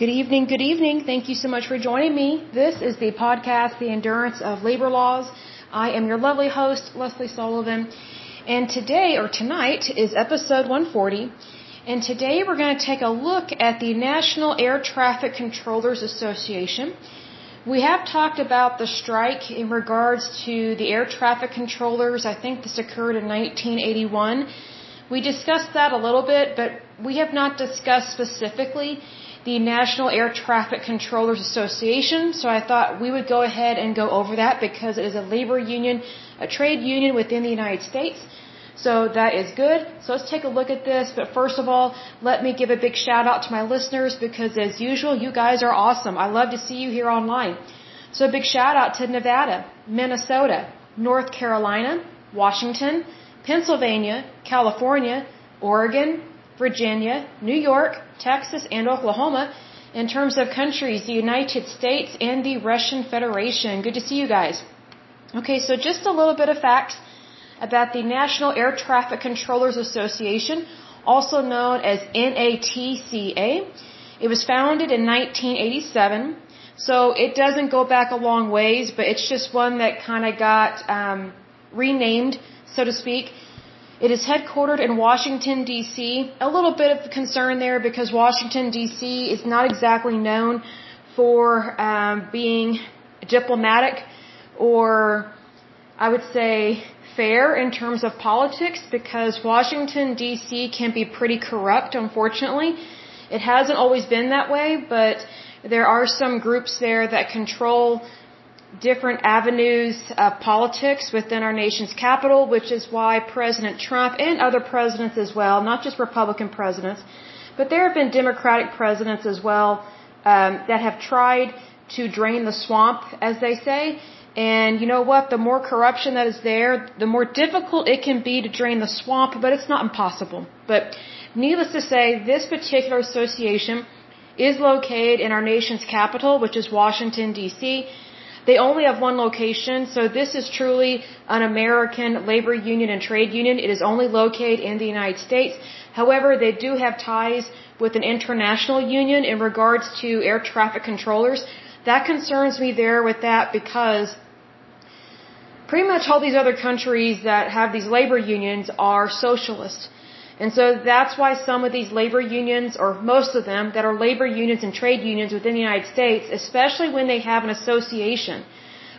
Good evening, good evening. Thank you so much for joining me. This is the podcast, The Endurance of Labor Laws. I am your lovely host, Lesley Sullivan. And today, or tonight, is episode 140. And today we're going to take a look at the National Air Traffic Controllers Association. We have talked about the strike in regards to the air traffic controllers. I think this occurred in 1981. We discussed that a little bit, but we have not discussed specifically the National Air Traffic Controllers Association. So I thought we would go ahead and go over that because it is a labor union, a trade union within the United States. So that is good. So let's take a look at this. But first of all, let me give a big shout out to my listeners because as usual, you guys are awesome. I love to see you here online. So a big shout out to Nevada, Minnesota, North Carolina, Washington, Pennsylvania, California, Oregon, Virginia, New York, Texas, and Oklahoma. In terms of countries, the United States and the Russian Federation. Good to see you guys. Okay, so just a little bit of facts about the National Air Traffic Controllers Association, also known as NATCA. It was founded in 1987, so it doesn't go back a long ways, but it's just one that kind of got um, renamed, so to speak. It is headquartered in Washington, D.C. A little bit of concern there because Washington, D.C. is not exactly known for um, being diplomatic or, I would say, fair in terms of politics because Washington, D.C. can be pretty corrupt, unfortunately. It hasn't always been that way, but there are some groups there that control different avenues of politics within our nation's capital, which is why President Trump and other presidents as well, not just Republican presidents, but there have been Democratic presidents as well um, that have tried to drain the swamp, as they say. And you know what? The more corruption that is there, the more difficult it can be to drain the swamp, but it's not impossible. But needless to say, this particular association is located in our nation's capital, which is Washington, D.C. They only have one location, so this is truly an American labor union and trade union. It is only located in the United States. However, they do have ties with an international union in regards to air traffic controllers. That concerns me there with that because pretty much all these other countries that have these labor unions are socialist. And so that's why some of these labor unions, or most of them, that are labor unions and trade unions within the United States, especially when they have an association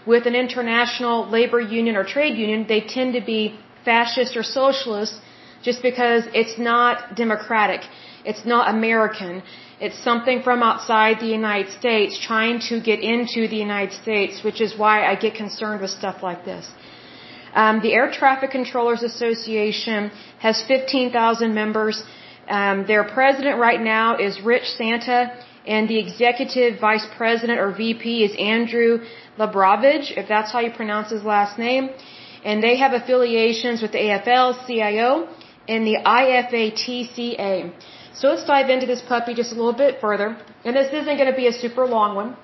with an international labor union or trade union, they tend to be fascist or socialist just because it's not democratic. It's not American. It's something from outside the United States trying to get into the United States, which is why I get concerned with stuff like this. Um, the Air Traffic Controllers Association has 15,000 members. Um, their president right now is Rich Santa, and the executive vice president or VP is Andrew Labrovage, if that's how you pronounce his last name. And they have affiliations with the AFL, CIO, and the IFATCA. So let's dive into this puppy just a little bit further. And this isn't going to be a super long one,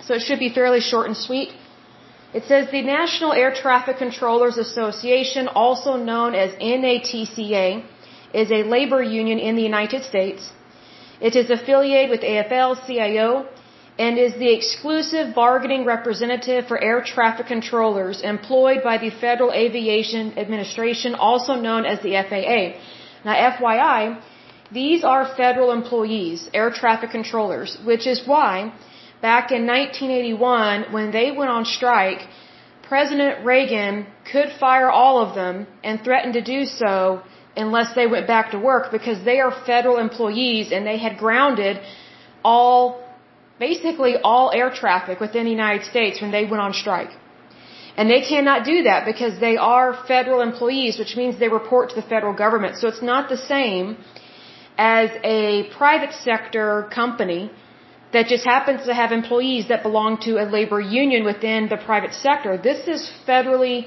so it should be fairly short and sweet. It says the National Air Traffic Controllers Association, also known as NATCA, is a labor union in the United States. It is affiliated with AFL-CIO and is the exclusive bargaining representative for air traffic controllers employed by the Federal Aviation Administration, also known as the FAA. Now, FYI, these are federal employees, air traffic controllers, which is why back in 1981, when they went on strike, President Reagan could fire all of them and threatened to do so unless they went back to work because they are federal employees and they had grounded all, basically all air traffic within the United States when they went on strike. And they cannot do that because they are federal employees, which means they report to the federal government. So it's not the same as a private sector company that just happens to have employees that belong to a labor union within the private sector. This is federally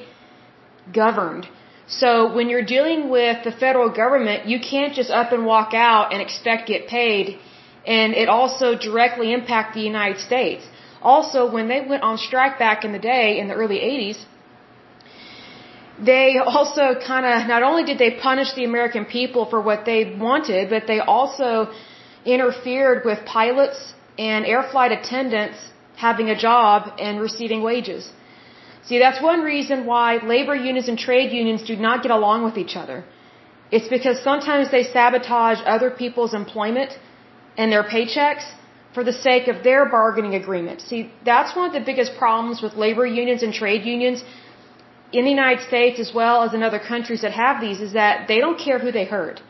governed. So when you're dealing with the federal government, you can't just up and walk out and expect to get paid. And it also directly impacts the United States. Also, when they went on strike back in the day, in the early 80s, they also kind of, not only did they punish the American people for what they wanted, but they also interfered with pilots and air flight attendants having a job and receiving wages. See, that's one reason why labor unions and trade unions do not get along with each other. It's because sometimes they sabotage other people's employment and their paychecks for the sake of their bargaining agreement. See, that's one of the biggest problems with labor unions and trade unions in the United States as well as in other countries that have these is that they don't care who they hurt.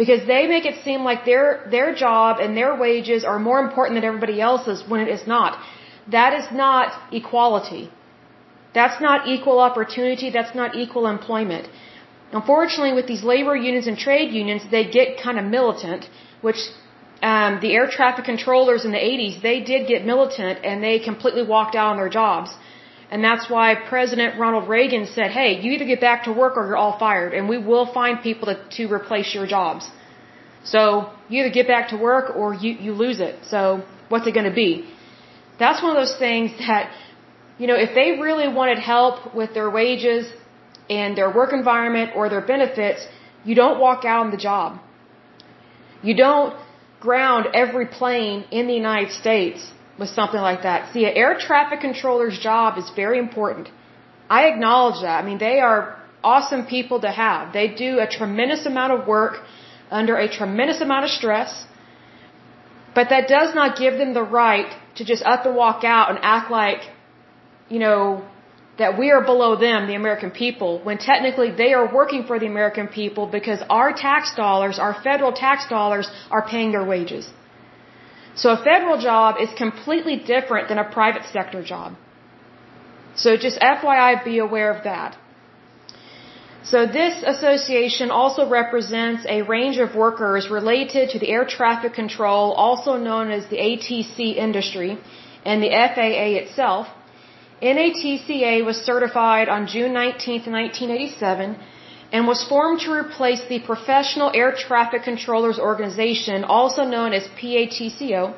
Because they make it seem like their their job and their wages are more important than everybody else's when it is not. That is not equality. That's not equal opportunity, that's not equal employment. Unfortunately, with these labor unions and trade unions, they get kind of militant, which um, the air traffic controllers in the 80s, they did get militant and they completely walked out on their jobs. And that's why President Ronald Reagan said, hey, you either get back to work or you're all fired, and we will find people to, to replace your jobs. So you either get back to work or you, you lose it. So what's it going to be? That's one of those things that, you know, if they really wanted help with their wages and their work environment or their benefits, you don't walk out on the job. You don't ground every plane in the United States with something like that. See, an air traffic controller's job is very important. I acknowledge that. I mean, they are awesome people to have. They do a tremendous amount of work under a tremendous amount of stress, but that does not give them the right to just up and walk out and act like, you know, that we are below them, the American people, when technically they are working for the American people because our tax dollars, our federal tax dollars, are paying their wages. So a federal job is completely different than a private sector job. So just FYI, be aware of that. So this association also represents a range of workers related to the air traffic control, also known as the ATC industry, and the FAA itself. NATCA was certified on June 19, 1987, and was formed to replace the Professional Air Traffic Controllers Organization, also known as PATCO,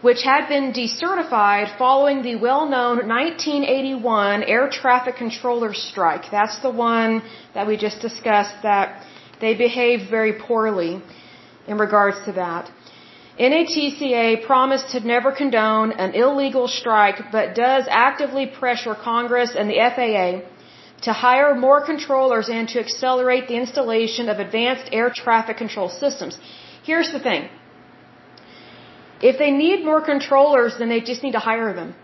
which had been decertified following the well-known 1981 air traffic controllers strike. That's the one that we just discussed that they behaved very poorly in regards to that. NATCA promised to never condone an illegal strike, but does actively pressure Congress and the FAA to hire more controllers and to accelerate the installation of advanced air traffic control systems. Here's the thing. If they need more controllers, then they just need to hire them.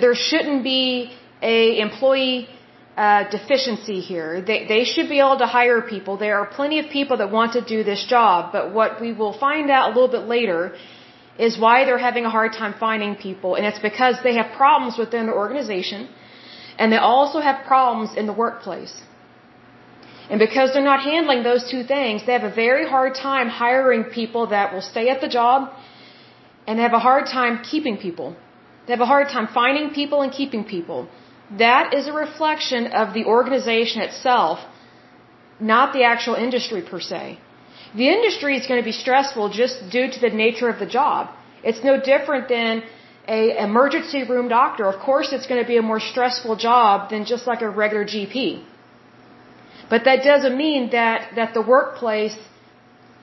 There shouldn't be a employee uh, deficiency here. They, they should be able to hire people. There are plenty of people that want to do this job, but what we will find out a little bit later is why they're having a hard time finding people, and it's because they have problems within the organization, and they also have problems in the workplace. And because they're not handling those two things, they have a very hard time hiring people that will stay at the job, and they have a hard time keeping people. They have a hard time finding people and keeping people. That is a reflection of the organization itself, not the actual industry per se. The industry is going to be stressful just due to the nature of the job. It's no different than a emergency room doctor. Of course, it's going to be a more stressful job than just like a regular GP. But that doesn't mean that, that the workplace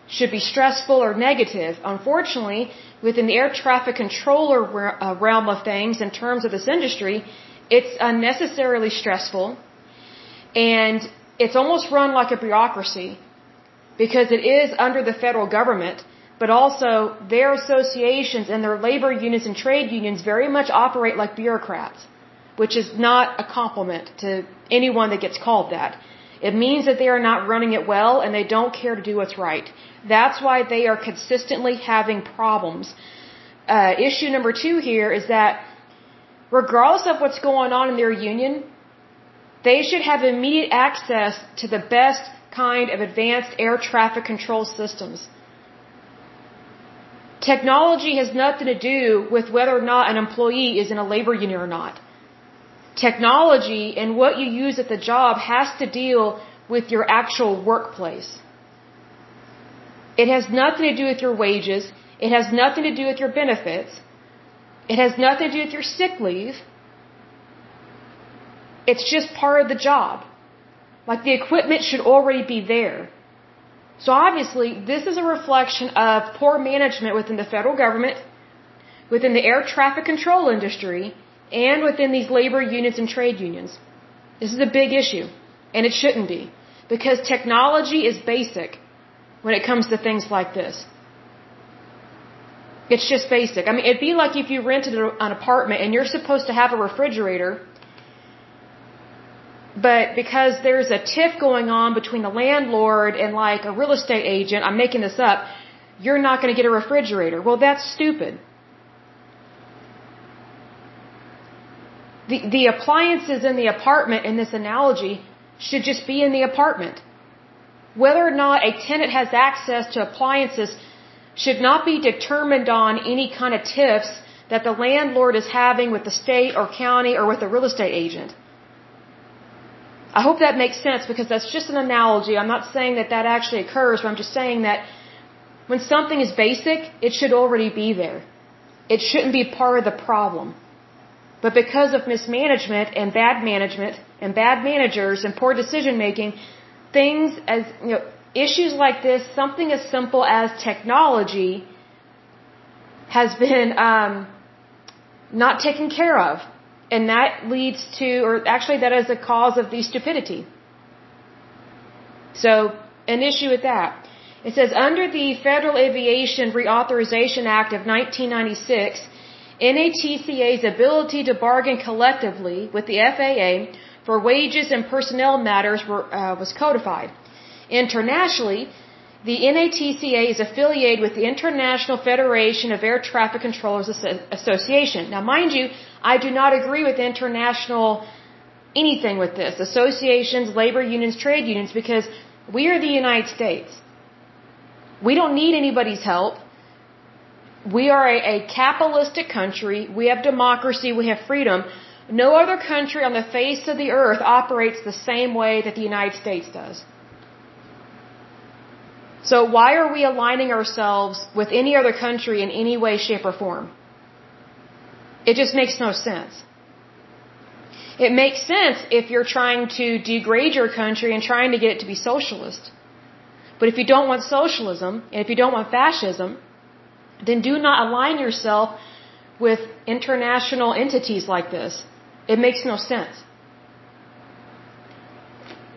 should be stressful or negative. Unfortunately, within the air traffic controller uh, realm of things, in terms of this industry, it's unnecessarily stressful and it's almost run like a bureaucracy because it is under the federal government, but also their associations and their labor unions and trade unions very much operate like bureaucrats, which is not a compliment to anyone that gets called that. It means that they are not running it well and they don't care to do what's right. That's why they are consistently having problems. Uh, issue number two here is that regardless of what's going on in their union, they should have immediate access to the best kind of advanced air traffic control systems. Technology has nothing to do with whether or not an employee is in a labor union or not. Technology and what you use at the job has to deal with your actual workplace. It has nothing to do with your wages. It has nothing to do with your benefits. It has nothing to do with your sick leave. It's just part of the job. Like the equipment should already be there. So obviously, this is a reflection of poor management within the federal government, within the air traffic control industry, and within these labor unions and trade unions. This is a big issue, and it shouldn't be, because technology is basic when it comes to things like this. It's just basic. I mean, it'd be like if you rented an apartment and you're supposed to have a refrigerator, but because there's a tiff going on between the landlord and like a real estate agent, I'm making this up, you're not going to get a refrigerator. Well, that's stupid. The, the appliances in the apartment in this analogy should just be in the apartment. Whether or not a tenant has access to appliances should not be determined on any kind of tiffs that the landlord is having with the state or county or with a real estate agent. I hope that makes sense because that's just an analogy. I'm not saying that that actually occurs, but I'm just saying that when something is basic, it should already be there. It shouldn't be part of the problem. But because of mismanagement and bad management and bad managers and poor decision making, things as, you know, issues like this, something as simple as technology has been um, not taken care of. And that leads to, or actually that is a cause of the stupidity. So, an issue with that. It says, under the Federal Aviation Reauthorization Act of 1996, NATCA's ability to bargain collectively with the FAA for wages and personnel matters were, uh, was codified. Internationally, the NATCA is affiliated with the International Federation of Air Traffic Controllers Association. Now, mind you, I do not agree with international anything with this associations, labor unions, trade unions, because we are the United States. We don't need anybody's help. We are a, a capitalistic country. We have democracy. We have freedom. No other country on the face of the earth operates the same way that the United States does. So why are we aligning ourselves with any other country in any way, shape, or form? It just makes no sense. It makes sense if you're trying to degrade your country and trying to get it to be socialist. But if you don't want socialism, and if you don't want fascism, then do not align yourself with international entities like this. It makes no sense.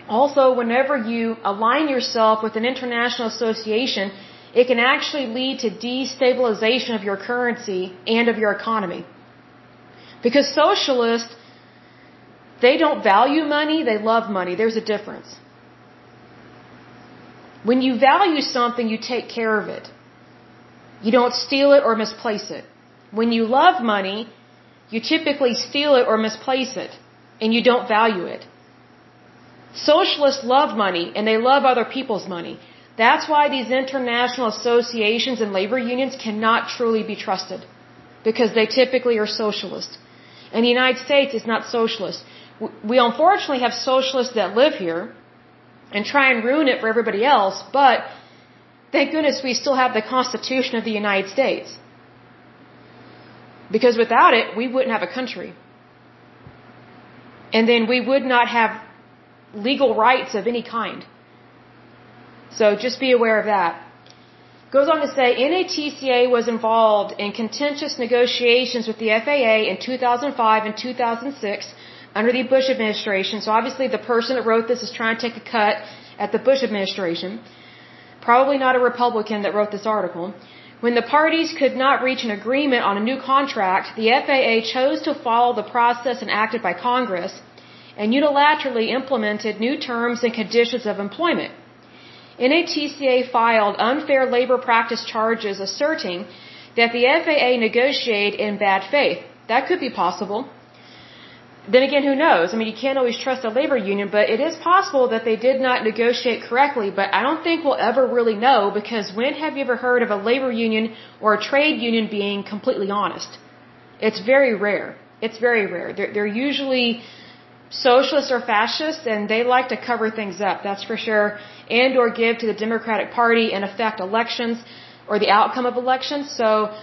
Also, whenever you align yourself with an international association, it can actually lead to destabilization of your currency and of your economy. Because socialists, they don't value money, they love money. There's a difference. When you value something, you take care of it. You don't steal it or misplace it. When you love money, you typically steal it or misplace it, and you don't value it. Socialists love money and they love other people's money. That's why these international associations and labor unions cannot truly be trusted because they typically are socialist. And the United States is not socialist. We unfortunately have socialists that live here and try and ruin it for everybody else, but thank goodness we still have the Constitution of the United States. Because without it, we wouldn't have a country. And then we would not have legal rights of any kind. So just be aware of that. Goes on to say NATCA was involved in contentious negotiations with the FAA in 2005 and 2006 under the Bush administration. So obviously the person that wrote this is trying to take a cut at the Bush administration. Probably not a Republican that wrote this article. When the parties could not reach an agreement on a new contract, the FAA chose to follow the process enacted by Congress and unilaterally implemented new terms and conditions of employment. NATCA filed unfair labor practice charges asserting that the FAA negotiated in bad faith. That could be possible. Then again, who knows? I mean, you can't always trust a labor union, but it is possible that they did not negotiate correctly, but I don't think we'll ever really know because when have you ever heard of a labor union or a trade union being completely honest? It's very rare. It's very rare. They're, they're usually socialists or fascists and they like to cover things up, that's for sure, and or give to the Democratic Party and affect elections or the outcome of elections. So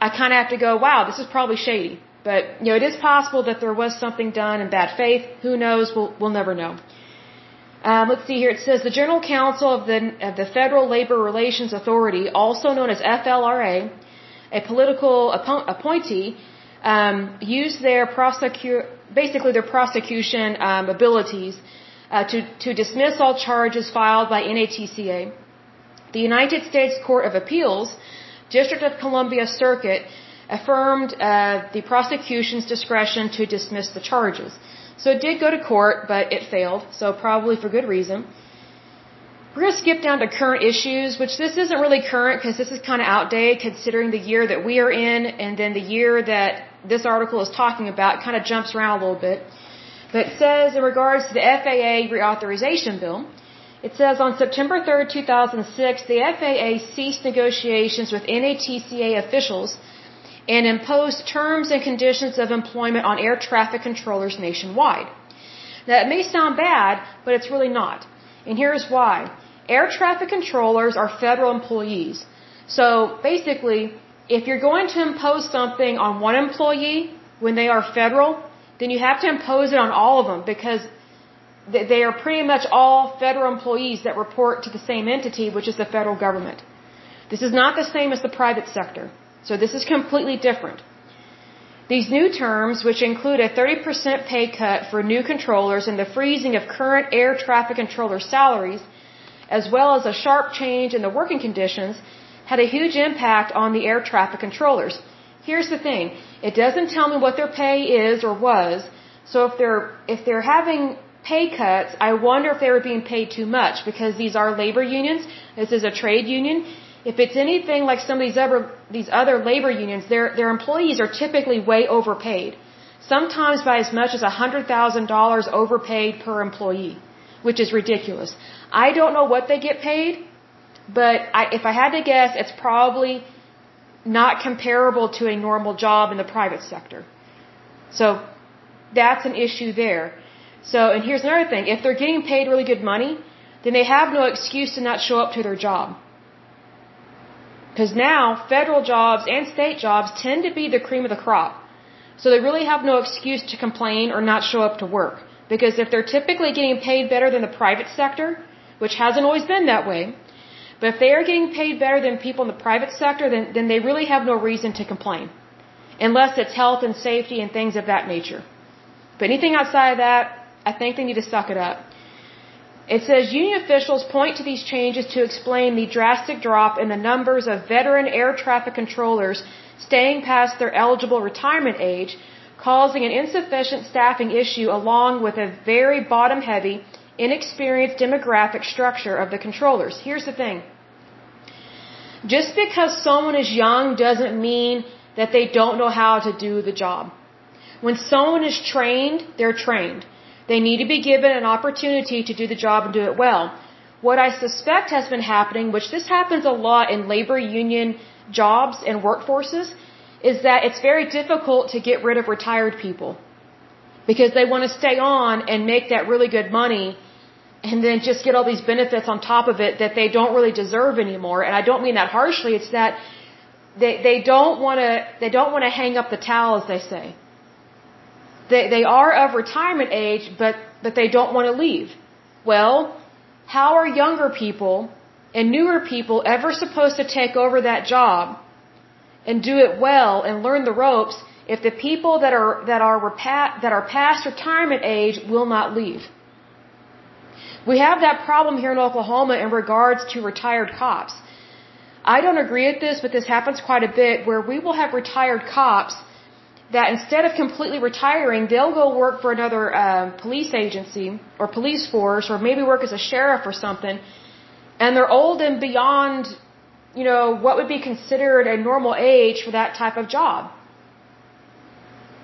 I kind of have to go, wow, this is probably shady. But, you know, it is possible that there was something done in bad faith. Who knows? We'll, we'll never know. Um, let's see here. It says the General Counsel of the of the Federal Labor Relations Authority, also known as FLRA, a political appointee, um, used their prosecute basically their prosecution um, abilities uh, to to dismiss all charges filed by NATCA. The United States Court of Appeals, District of Columbia Circuit, affirmed uh, the prosecution's discretion to dismiss the charges. So it did go to court, but it failed, so probably for good reason. We're going to skip down to current issues, which this isn't really current because this is kind of outdated considering the year that we are in and then the year that this article is talking about kind of jumps around a little bit. But it says in regards to the FAA reauthorization bill, it says on September 3rd, 2006, the FAA ceased negotiations with NATCA officials and imposed terms and conditions of employment on air traffic controllers nationwide. Now, it may sound bad, but it's really not. And here's why. Air traffic controllers are federal employees. So basically, if you're going to impose something on one employee when they are federal, then you have to impose it on all of them because they are pretty much all federal employees that report to the same entity, which is the federal government. This is not the same as the private sector. So this is completely different. These new terms, which include a 30% pay cut for new controllers and the freezing of current air traffic controller salaries, as well as a sharp change in the working conditions, had a huge impact on the air traffic controllers. Here's the thing. It doesn't tell me what their pay is or was. So if they're, if they're having pay cuts, I wonder if they were being paid too much because these are labor unions. This is a trade union if it's anything like some of these other these other labor unions, their their employees are typically way overpaid. Sometimes by as much as hundred thousand dollars overpaid per employee, which is ridiculous. I don't know what they get paid, but I, if I had to guess, it's probably not comparable to a normal job in the private sector. So that's an issue there. So, and here's another thing. If they're getting paid really good money, then they have no excuse to not show up to their job. Because now federal jobs and state jobs tend to be the cream of the crop. So they really have no excuse to complain or not show up to work. Because if they're typically getting paid better than the private sector, which hasn't always been that way, but if they are getting paid better than people in the private sector, then, then they really have no reason to complain. Unless it's health and safety and things of that nature. But anything outside of that, I think they need to suck it up. It says union officials point to these changes to explain the drastic drop in the numbers of veteran air traffic controllers staying past their eligible retirement age, causing an insufficient staffing issue along with a very bottom heavy, inexperienced demographic structure of the controllers. Here's the thing. Just because someone is young doesn't mean that they don't know how to do the job. When someone is trained, they're trained. They need to be given an opportunity to do the job and do it well. What I suspect has been happening, which this happens a lot in labor union jobs and workforces, is that it's very difficult to get rid of retired people. Because they want to stay on and make that really good money and then just get all these benefits on top of it that they don't really deserve anymore. And I don't mean that harshly, it's that they, they don't want to, they don't want to hang up the towel as they say. They, they are of retirement age, but, but they don't want to leave. Well, how are younger people and newer people ever supposed to take over that job and do it well and learn the ropes if the people that are, that are, that are past retirement age will not leave? We have that problem here in Oklahoma in regards to retired cops. I don't agree with this, but this happens quite a bit where we will have retired cops that instead of completely retiring, they'll go work for another uh, police agency or police force or maybe work as a sheriff or something. And they're old and beyond, you know, what would be considered a normal age for that type of job.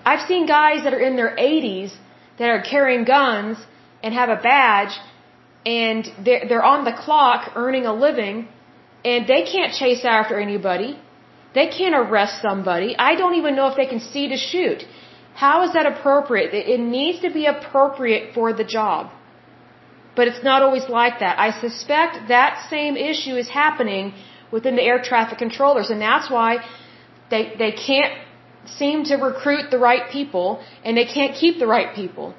I've seen guys that are in their 80s that are carrying guns and have a badge and they're, they're on the clock earning a living and they can't chase after anybody they can't arrest somebody. I don't even know if they can see to shoot. How is that appropriate? It needs to be appropriate for the job. But it's not always like that. I suspect that same issue is happening within the air traffic controllers, and that's why they, they can't seem to recruit the right people, and they can't keep the right people.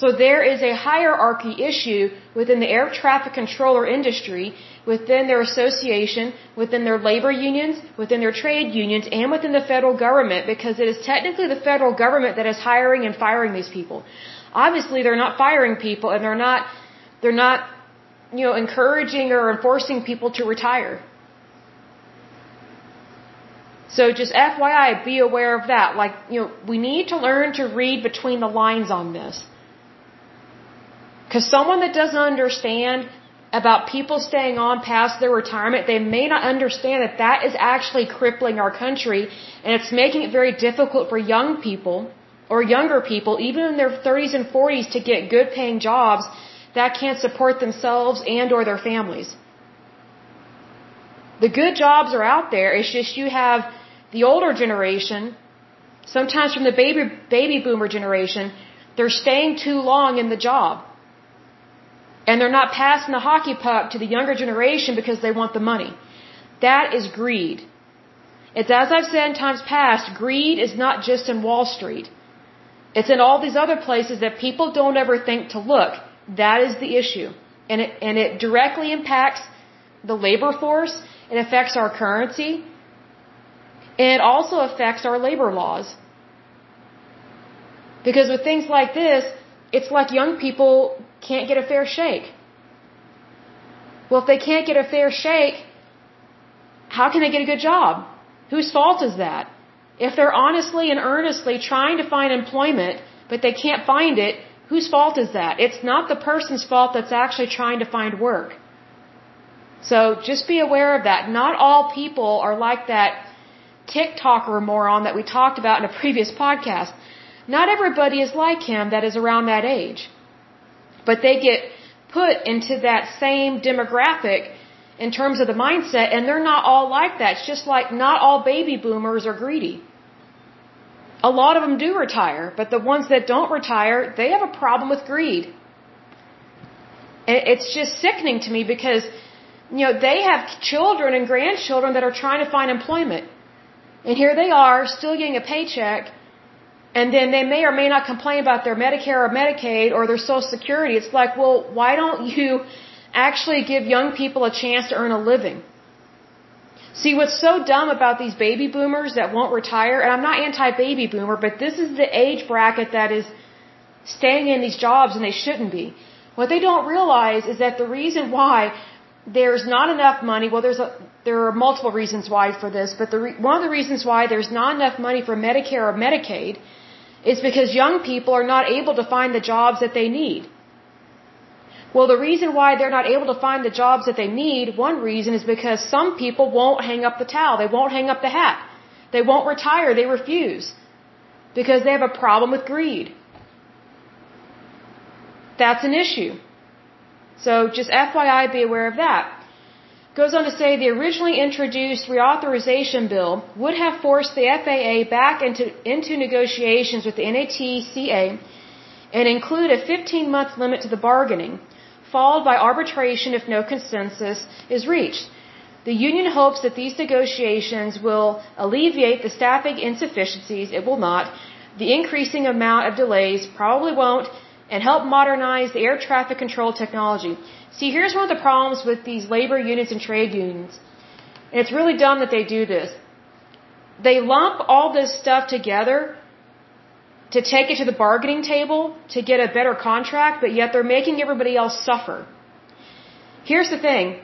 So there is a hierarchy issue within the air traffic controller industry, within their association, within their labor unions, within their trade unions, and within the federal government because it is technically the federal government that is hiring and firing these people. Obviously, they're not firing people and they're not, they're not, you know, encouraging or enforcing people to retire. So just FYI, be aware of that. Like, you know, we need to learn to read between the lines on this. Because someone that doesn't understand about people staying on past their retirement, they may not understand that that is actually crippling our country and it's making it very difficult for young people or younger people, even in their 30s and 40s, to get good paying jobs that can't support themselves and or their families. The good jobs are out there. It's just you have the older generation, sometimes from the baby, baby boomer generation, they're staying too long in the job. And they're not passing the hockey puck to the younger generation because they want the money. That is greed. It's as I've said in times past, greed is not just in Wall Street. It's in all these other places that people don't ever think to look. That is the issue. And it, and it directly impacts the labor force. It affects our currency. And it also affects our labor laws. Because with things like this, it's like young people can't get a fair shake. Well, if they can't get a fair shake, how can they get a good job? Whose fault is that? If they're honestly and earnestly trying to find employment, but they can't find it, whose fault is that? It's not the person's fault that's actually trying to find work. So just be aware of that. Not all people are like that TikToker moron that we talked about in a previous podcast. Not everybody is like him that is around that age. But they get put into that same demographic in terms of the mindset, and they're not all like that. It's just like not all baby boomers are greedy. A lot of them do retire, but the ones that don't retire, they have a problem with greed. It's just sickening to me because, you know, they have children and grandchildren that are trying to find employment. And here they are, still getting a paycheck, and then they may or may not complain about their Medicare or Medicaid or their Social Security. It's like, well, why don't you actually give young people a chance to earn a living? See, what's so dumb about these baby boomers that won't retire, and I'm not anti-baby boomer, but this is the age bracket that is staying in these jobs and they shouldn't be. What they don't realize is that the reason why there's not enough money. Well, there's a, there are multiple reasons why for this, but the re, one of the reasons why there's not enough money for Medicare or Medicaid is because young people are not able to find the jobs that they need. Well, the reason why they're not able to find the jobs that they need, one reason is because some people won't hang up the towel. They won't hang up the hat. They won't retire. They refuse. Because they have a problem with greed. That's an issue. So just FYI, be aware of that. Goes on to say the originally introduced reauthorization bill would have forced the FAA back into, into negotiations with the NATCA and include a 15 month limit to the bargaining, followed by arbitration if no consensus is reached. The union hopes that these negotiations will alleviate the staffing insufficiencies. It will not. The increasing amount of delays probably won't, and help modernize the air traffic control technology. See, here's one of the problems with these labor unions and trade unions. And it's really dumb that they do this. They lump all this stuff together to take it to the bargaining table to get a better contract, but yet they're making everybody else suffer. Here's the thing.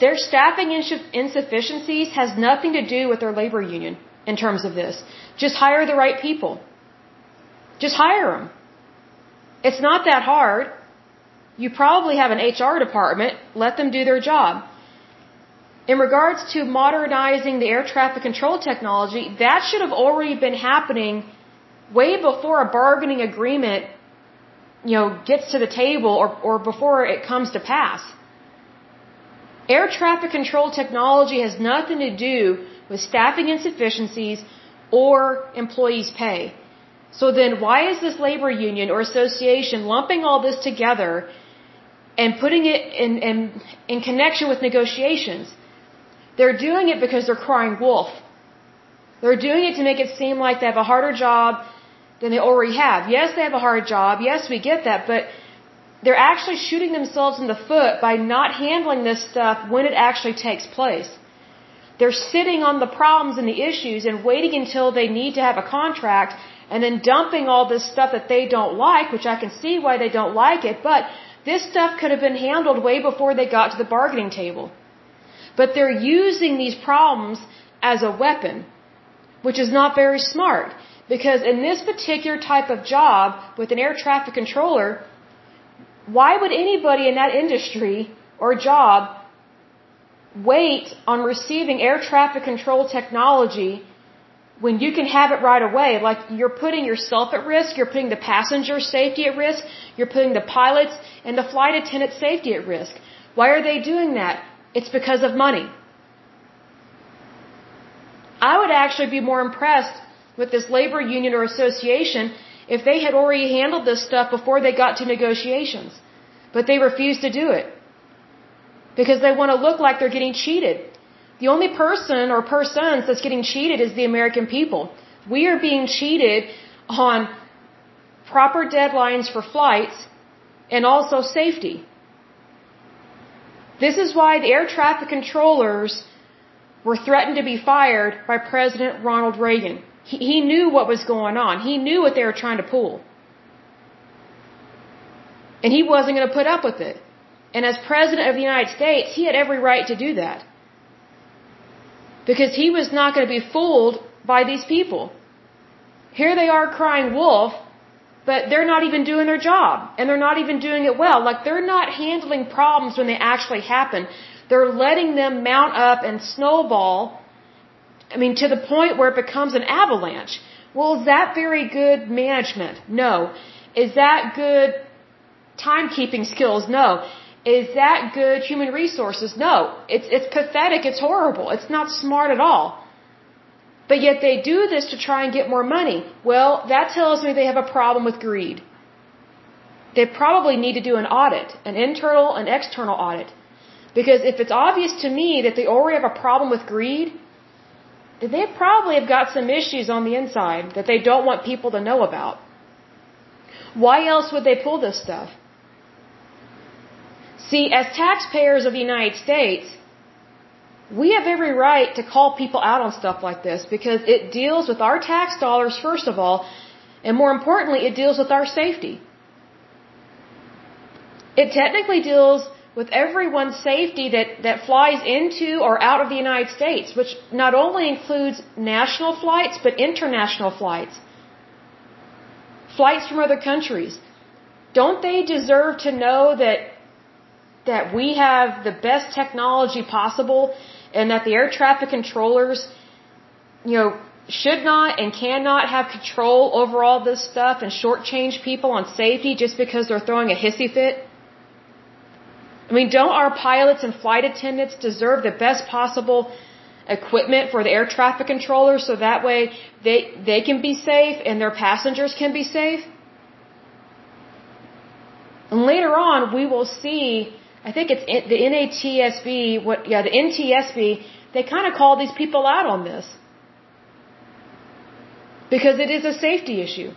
Their staffing insufficiencies has nothing to do with their labor union in terms of this. Just hire the right people. Just hire them. It's not that hard. You probably have an HR department. Let them do their job. In regards to modernizing the air traffic control technology, that should have already been happening way before a bargaining agreement, you know, gets to the table or, or before it comes to pass. Air traffic control technology has nothing to do with staffing insufficiencies or employees' pay. So then why is this labor union or association lumping all this together and putting it in, in, in connection with negotiations? They're doing it because they're crying wolf. They're doing it to make it seem like they have a harder job than they already have. Yes, they have a hard job. Yes, we get that, but they're actually shooting themselves in the foot by not handling this stuff when it actually takes place. They're sitting on the problems and the issues and waiting until they need to have a contract and then dumping all this stuff that they don't like, which I can see why they don't like it, but this stuff could have been handled way before they got to the bargaining table. But they're using these problems as a weapon, which is not very smart. Because in this particular type of job with an air traffic controller, why would anybody in that industry or job wait on receiving air traffic control technology when you can have it right away, like you're putting yourself at risk, you're putting the passenger's safety at risk, you're putting the pilot's and the flight attendant's safety at risk. Why are they doing that? It's because of money. I would actually be more impressed with this labor union or association if they had already handled this stuff before they got to negotiations. But they refuse to do it. Because they want to look like they're getting cheated. The only person or persons that's getting cheated is the American people. We are being cheated on proper deadlines for flights and also safety. This is why the air traffic controllers were threatened to be fired by President Ronald Reagan. He, he knew what was going on. He knew what they were trying to pull. And he wasn't going to put up with it. And as President of the United States, he had every right to do that because he was not going to be fooled by these people. Here they are crying wolf, but they're not even doing their job, and they're not even doing it well. Like they're not handling problems when they actually happen. They're letting them mount up and snowball. I mean, to the point where it becomes an avalanche. Well, is that very good management? No. Is that good timekeeping skills? No. Is that good human resources? No. It's, it's pathetic. It's horrible. It's not smart at all. But yet they do this to try and get more money. Well, that tells me they have a problem with greed. They probably need to do an audit, an internal and external audit. Because if it's obvious to me that they already have a problem with greed, then they probably have got some issues on the inside that they don't want people to know about. Why else would they pull this stuff? See, as taxpayers of the United States, we have every right to call people out on stuff like this because it deals with our tax dollars, first of all, and more importantly, it deals with our safety. It technically deals with everyone's safety that, that flies into or out of the United States, which not only includes national flights, but international flights. Flights from other countries. Don't they deserve to know that that we have the best technology possible and that the air traffic controllers, you know, should not and cannot have control over all this stuff and shortchange people on safety just because they're throwing a hissy fit? I mean, don't our pilots and flight attendants deserve the best possible equipment for the air traffic controllers so that way they, they can be safe and their passengers can be safe? And later on, we will see I think it's the NATSB, what, yeah, the NTSB, they kind of call these people out on this. Because it is a safety issue.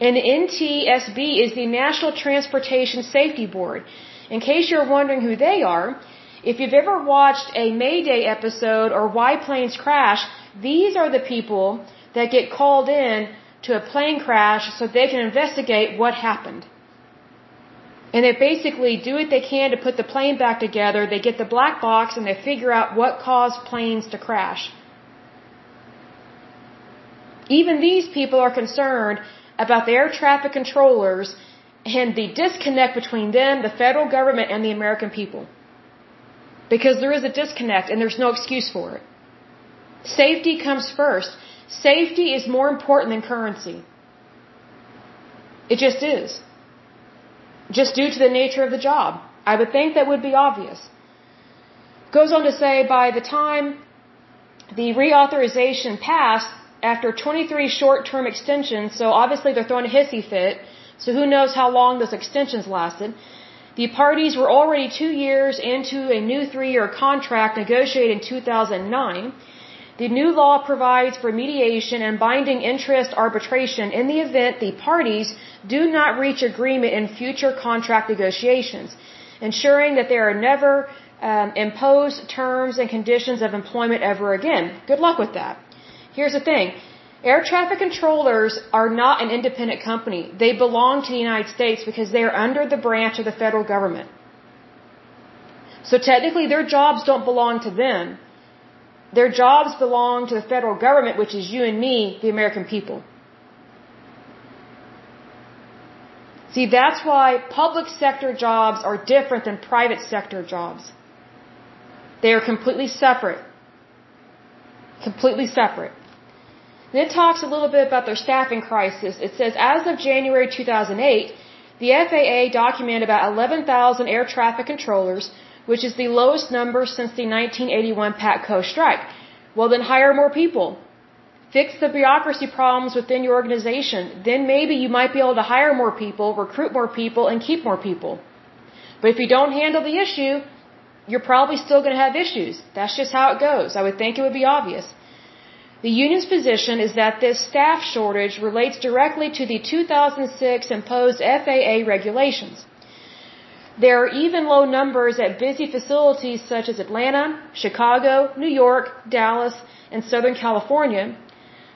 And NTSB is the National Transportation Safety Board. In case you're wondering who they are, if you've ever watched a Mayday episode or Why Planes Crash, these are the people that get called in to a plane crash so they can investigate what happened. And they basically do what they can to put the plane back together. They get the black box and they figure out what caused planes to crash. Even these people are concerned about the air traffic controllers and the disconnect between them, the federal government, and the American people. Because there is a disconnect and there's no excuse for it. Safety comes first. Safety is more important than currency. It just is just due to the nature of the job. I would think that would be obvious. Goes on to say by the time the reauthorization passed, after 23 short-term extensions, so obviously they're throwing a hissy fit, so who knows how long those extensions lasted, the parties were already two years into a new three-year contract negotiated in 2009. The new law provides for mediation and binding interest arbitration in the event the parties do not reach agreement in future contract negotiations, ensuring that there are never um, imposed terms and conditions of employment ever again. Good luck with that. Here's the thing. Air traffic controllers are not an independent company. They belong to the United States because they are under the branch of the federal government. So technically their jobs don't belong to them. Their jobs belong to the federal government, which is you and me, the American people. See, that's why public sector jobs are different than private sector jobs. They are completely separate. Completely separate. Then it talks a little bit about their staffing crisis. It says, as of January 2008, the FAA documented about 11,000 air traffic controllers, which is the lowest number since the 1981 PATCO strike. Well, then hire more people. Fix the bureaucracy problems within your organization. Then maybe you might be able to hire more people, recruit more people, and keep more people. But if you don't handle the issue, you're probably still going to have issues. That's just how it goes. I would think it would be obvious. The union's position is that this staff shortage relates directly to the 2006 imposed FAA regulations. There are even low numbers at busy facilities such as Atlanta, Chicago, New York, Dallas, and Southern California,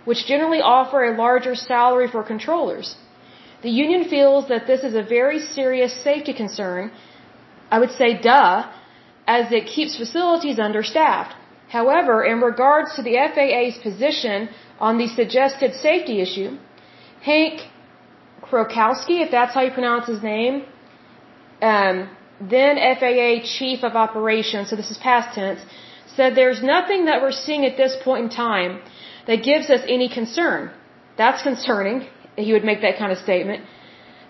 which generally offer a larger salary for controllers. The union feels that this is a very serious safety concern. I would say, duh, as it keeps facilities understaffed. However, in regards to the FAA's position on the suggested safety issue, Hank Krakowski, if that's how you pronounce his name, um, then FAA Chief of Operations, so this is past tense, said there's nothing that we're seeing at this point in time that gives us any concern. That's concerning. He would make that kind of statement.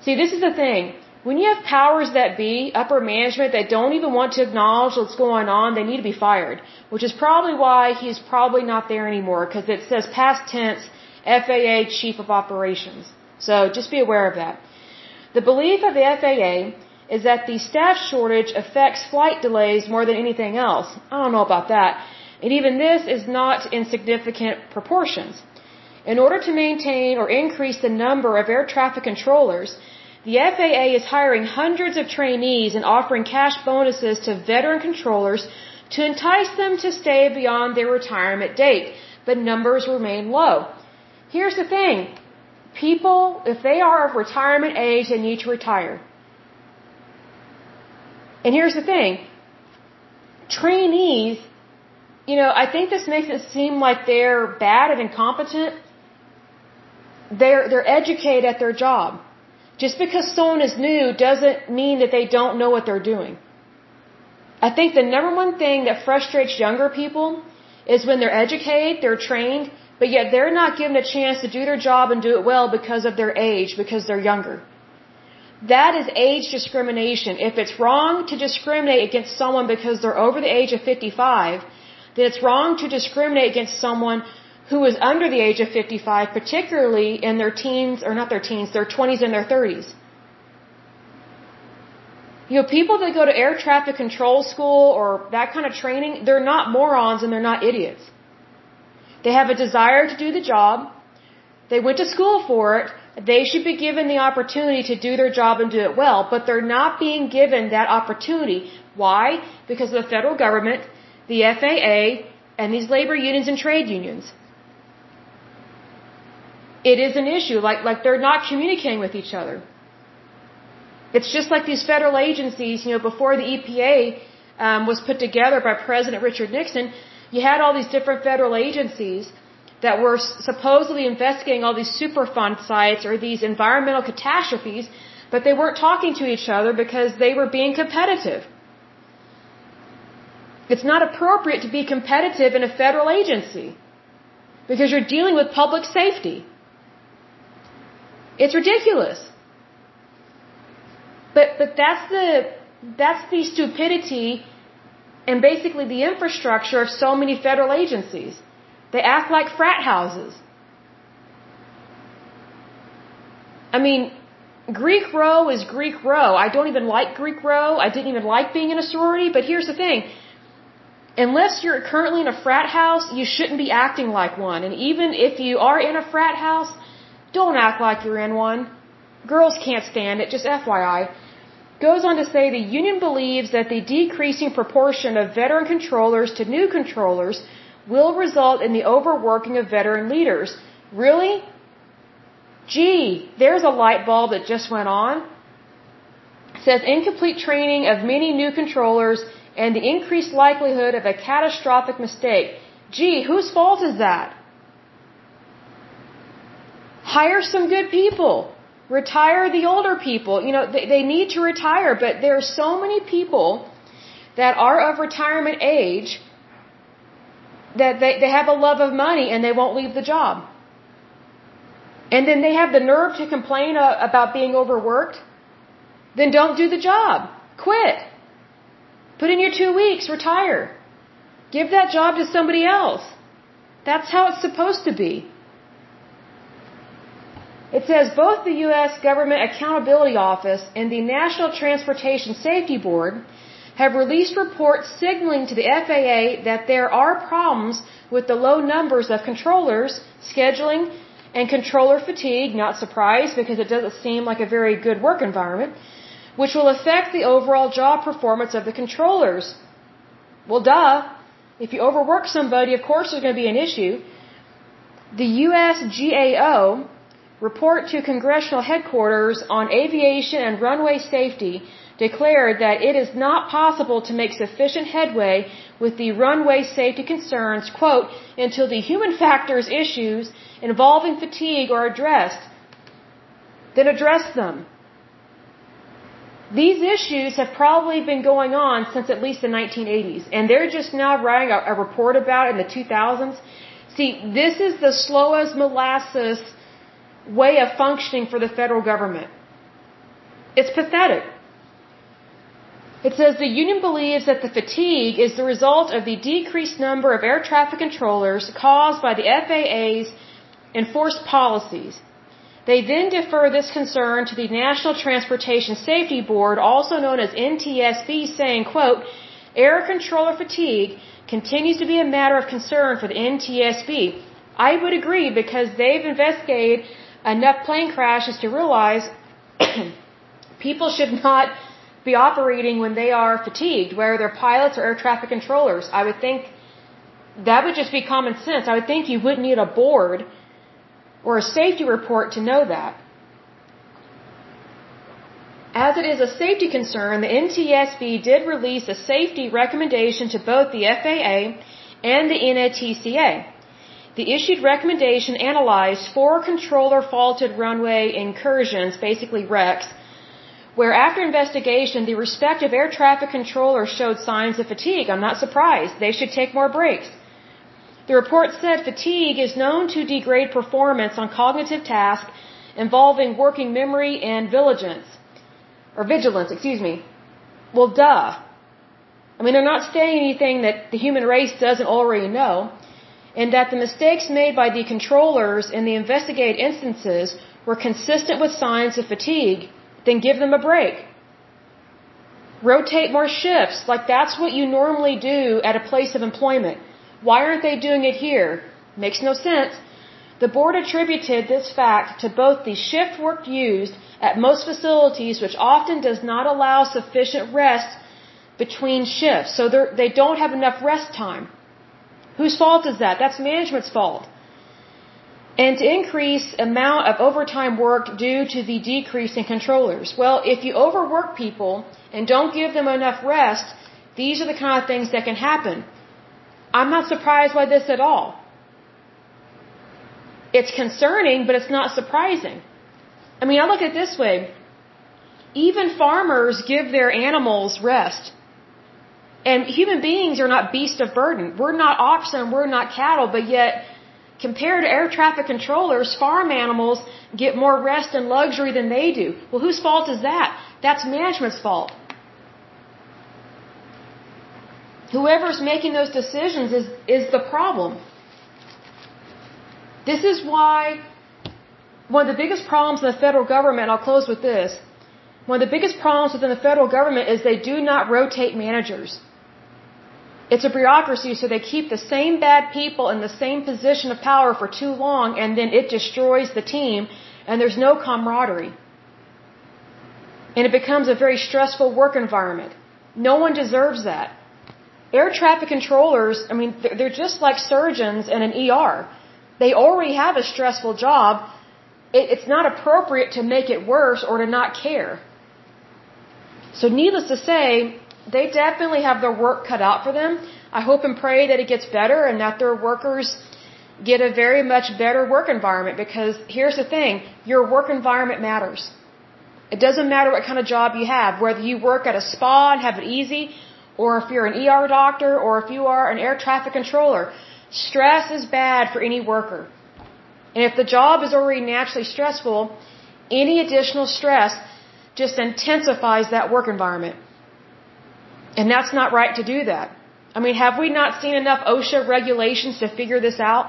See, this is the thing. When you have powers that be, upper management that don't even want to acknowledge what's going on, they need to be fired. Which is probably why he's probably not there anymore, because it says past tense, FAA Chief of Operations. So just be aware of that. The belief of the FAA is that the staff shortage affects flight delays more than anything else. I don't know about that. And even this is not in significant proportions. In order to maintain or increase the number of air traffic controllers, the FAA is hiring hundreds of trainees and offering cash bonuses to veteran controllers to entice them to stay beyond their retirement date, but numbers remain low. Here's the thing. People, if they are of retirement age, they need to retire. And here's the thing. Trainees, you know, I think this makes it seem like they're bad and incompetent. They're, they're educated at their job. Just because someone is new doesn't mean that they don't know what they're doing. I think the number one thing that frustrates younger people is when they're educated, they're trained, but yet they're not given a chance to do their job and do it well because of their age, because they're younger. That is age discrimination. If it's wrong to discriminate against someone because they're over the age of 55, then it's wrong to discriminate against someone who is under the age of 55, particularly in their teens, or not their teens, their 20s and their 30s. You know, people that go to air traffic control school or that kind of training, they're not morons and they're not idiots. They have a desire to do the job. They went to school for it. They should be given the opportunity to do their job and do it well, but they're not being given that opportunity. Why? Because of the federal government, the FAA, and these labor unions and trade unions it is an issue. Like, like they're not communicating with each other. It's just like these federal agencies, you know, before the EPA um, was put together by President Richard Nixon, you had all these different federal agencies that were supposedly investigating all these Superfund sites or these environmental catastrophes, but they weren't talking to each other because they were being competitive. It's not appropriate to be competitive in a federal agency because you're dealing with public safety. It's ridiculous. But but that's the that's the stupidity and basically the infrastructure of so many federal agencies. They act like frat houses. I mean, Greek row is Greek row. I don't even like Greek row. I didn't even like being in a sorority, but here's the thing. unless you're currently in a frat house, you shouldn't be acting like one. And even if you are in a frat house, don't act like you're in one. Girls can't stand it, just FYI. Goes on to say the union believes that the decreasing proportion of veteran controllers to new controllers will result in the overworking of veteran leaders. Really? Gee, there's a light bulb that just went on. It says incomplete training of many new controllers and the increased likelihood of a catastrophic mistake. Gee, whose fault is that? Hire some good people. Retire the older people. You know, they, they need to retire, but there are so many people that are of retirement age that they, they have a love of money and they won't leave the job. And then they have the nerve to complain uh, about being overworked. Then don't do the job. Quit. Put in your two weeks, retire. Give that job to somebody else. That's how it's supposed to be. It says both the U.S. Government Accountability Office and the National Transportation Safety Board have released reports signaling to the FAA that there are problems with the low numbers of controllers, scheduling, and controller fatigue, not surprised because it doesn't seem like a very good work environment, which will affect the overall job performance of the controllers. Well, duh. If you overwork somebody, of course there's going to be an issue. The USGAO report to congressional headquarters on aviation and runway safety declared that it is not possible to make sufficient headway with the runway safety concerns, quote, until the human factors issues involving fatigue are addressed. Then address them. These issues have probably been going on since at least the 1980s, and they're just now writing a, a report about it in the 2000s. See, this is the slow as molasses way of functioning for the federal government. It's pathetic. It says the union believes that the fatigue is the result of the decreased number of air traffic controllers caused by the FAA's enforced policies. They then defer this concern to the National Transportation Safety Board, also known as NTSB, saying, quote, air controller fatigue continues to be a matter of concern for the NTSB. I would agree because they've investigated enough plane crashes to realize people should not be operating when they are fatigued, whether they're pilots or air traffic controllers. I would think that would just be common sense. I would think you wouldn't need a board or a safety report to know that. As it is a safety concern, the NTSB did release a safety recommendation to both the FAA and the NATCA. The issued recommendation analyzed four controller faulted runway incursions, basically wrecks, where after investigation the respective air traffic controllers showed signs of fatigue. I'm not surprised. They should take more breaks. The report said fatigue is known to degrade performance on cognitive tasks involving working memory and vigilance. Or vigilance, excuse me. Well, duh. I mean, they're not saying anything that the human race doesn't already know, and that the mistakes made by the controllers in the investigated instances were consistent with signs of fatigue, then give them a break. Rotate more shifts, like that's what you normally do at a place of employment. Why aren't they doing it here? Makes no sense. The board attributed this fact to both the shift work used at most facilities, which often does not allow sufficient rest between shifts. So they don't have enough rest time. Whose fault is that? That's management's fault. And to increase amount of overtime work due to the decrease in controllers. Well, if you overwork people and don't give them enough rest, these are the kind of things that can happen. I'm not surprised by this at all. It's concerning, but it's not surprising. I mean, I look at it this way. Even farmers give their animals rest. And human beings are not beasts of burden. We're not oxen, we're not cattle, but yet, compared to air traffic controllers, farm animals get more rest and luxury than they do. Well, whose fault is that? That's management's fault. whoever's making those decisions is, is the problem. This is why one of the biggest problems in the federal government, I'll close with this, one of the biggest problems within the federal government is they do not rotate managers. It's a bureaucracy, so they keep the same bad people in the same position of power for too long, and then it destroys the team, and there's no camaraderie. And it becomes a very stressful work environment. No one deserves that. Air traffic controllers, I mean, they're just like surgeons in an ER. They already have a stressful job. It's not appropriate to make it worse or to not care. So, needless to say, they definitely have their work cut out for them. I hope and pray that it gets better and that their workers get a very much better work environment because here's the thing your work environment matters. It doesn't matter what kind of job you have, whether you work at a spa and have it easy, or if you're an ER doctor, or if you are an air traffic controller. Stress is bad for any worker. And if the job is already naturally stressful, any additional stress just intensifies that work environment. And that's not right to do that. I mean, have we not seen enough OSHA regulations to figure this out?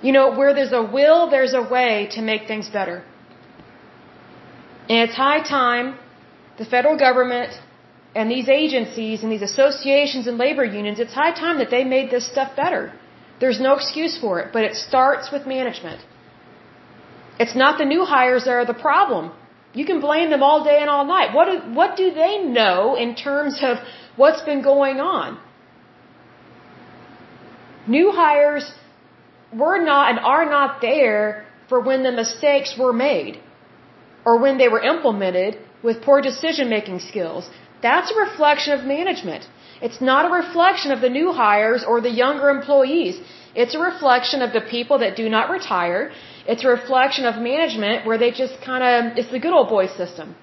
You know, where there's a will, there's a way to make things better. And it's high time the federal government and these agencies and these associations and labor unions, it's high time that they made this stuff better. There's no excuse for it, but it starts with management. It's not the new hires that are the problem. You can blame them all day and all night. What do, what do they know in terms of what's been going on? New hires were not and are not there for when the mistakes were made or when they were implemented with poor decision making skills. That's a reflection of management. It's not a reflection of the new hires or the younger employees. It's a reflection of the people that do not retire it's a reflection of management where they just kind of, it's the good old boy system.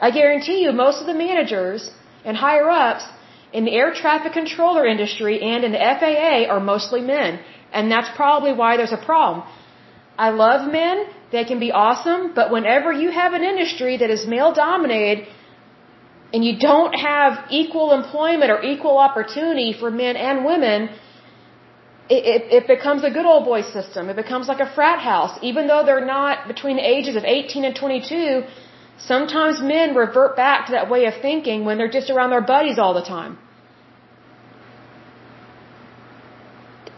I guarantee you, most of the managers and higher ups in the air traffic controller industry and in the FAA are mostly men. And that's probably why there's a problem. I love men, they can be awesome, but whenever you have an industry that is male dominated and you don't have equal employment or equal opportunity for men and women, it, it, becomes a good old boy system. It becomes like a frat house. Even though they're not between the ages of 18 and 22, sometimes men revert back to that way of thinking when they're just around their buddies all the time.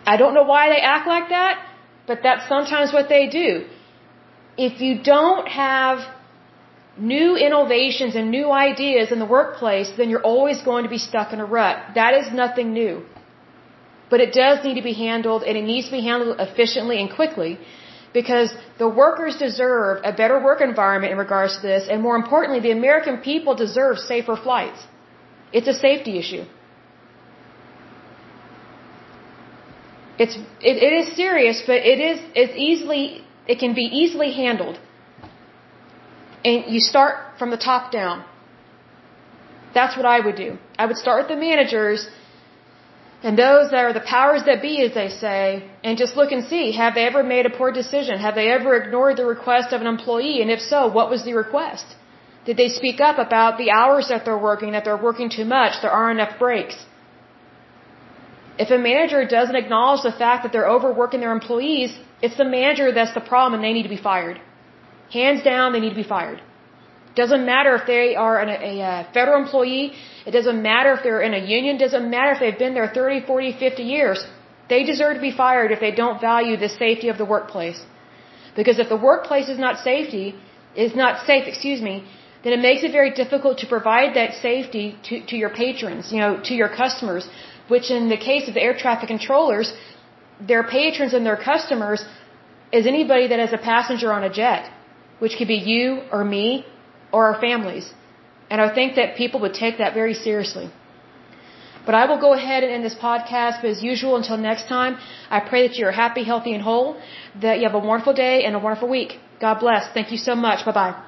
I don't know why they act like that, but that's sometimes what they do. If you don't have new innovations and new ideas in the workplace, then you're always going to be stuck in a rut. That is nothing new. But it does need to be handled, and it needs to be handled efficiently and quickly because the workers deserve a better work environment in regards to this, and more importantly, the American people deserve safer flights. It's a safety issue. It's it, it is serious, but it is it's easily it can be easily handled. And you start from the top down. That's what I would do. I would start with the managers and those that are the powers that be, as they say, and just look and see, have they ever made a poor decision? Have they ever ignored the request of an employee? And if so, what was the request? Did they speak up about the hours that they're working, that they're working too much, there aren't enough breaks? If a manager doesn't acknowledge the fact that they're overworking their employees, it's the manager that's the problem and they need to be fired. Hands down, they need to be fired. Doesn't matter if they are an, a, a federal employee. It doesn't matter if they're in a union. Doesn't matter if they've been there 30, 40, 50 years. They deserve to be fired if they don't value the safety of the workplace. Because if the workplace is not safety, is not safe, excuse me, then it makes it very difficult to provide that safety to, to your patrons, you know, to your customers, which in the case of the air traffic controllers, their patrons and their customers is anybody that has a passenger on a jet, which could be you or me or our families. And I think that people would take that very seriously. But I will go ahead and end this podcast. But as usual, until next time, I pray that you're happy, healthy, and whole, that you have a wonderful day and a wonderful week. God bless. Thank you so much. Bye bye.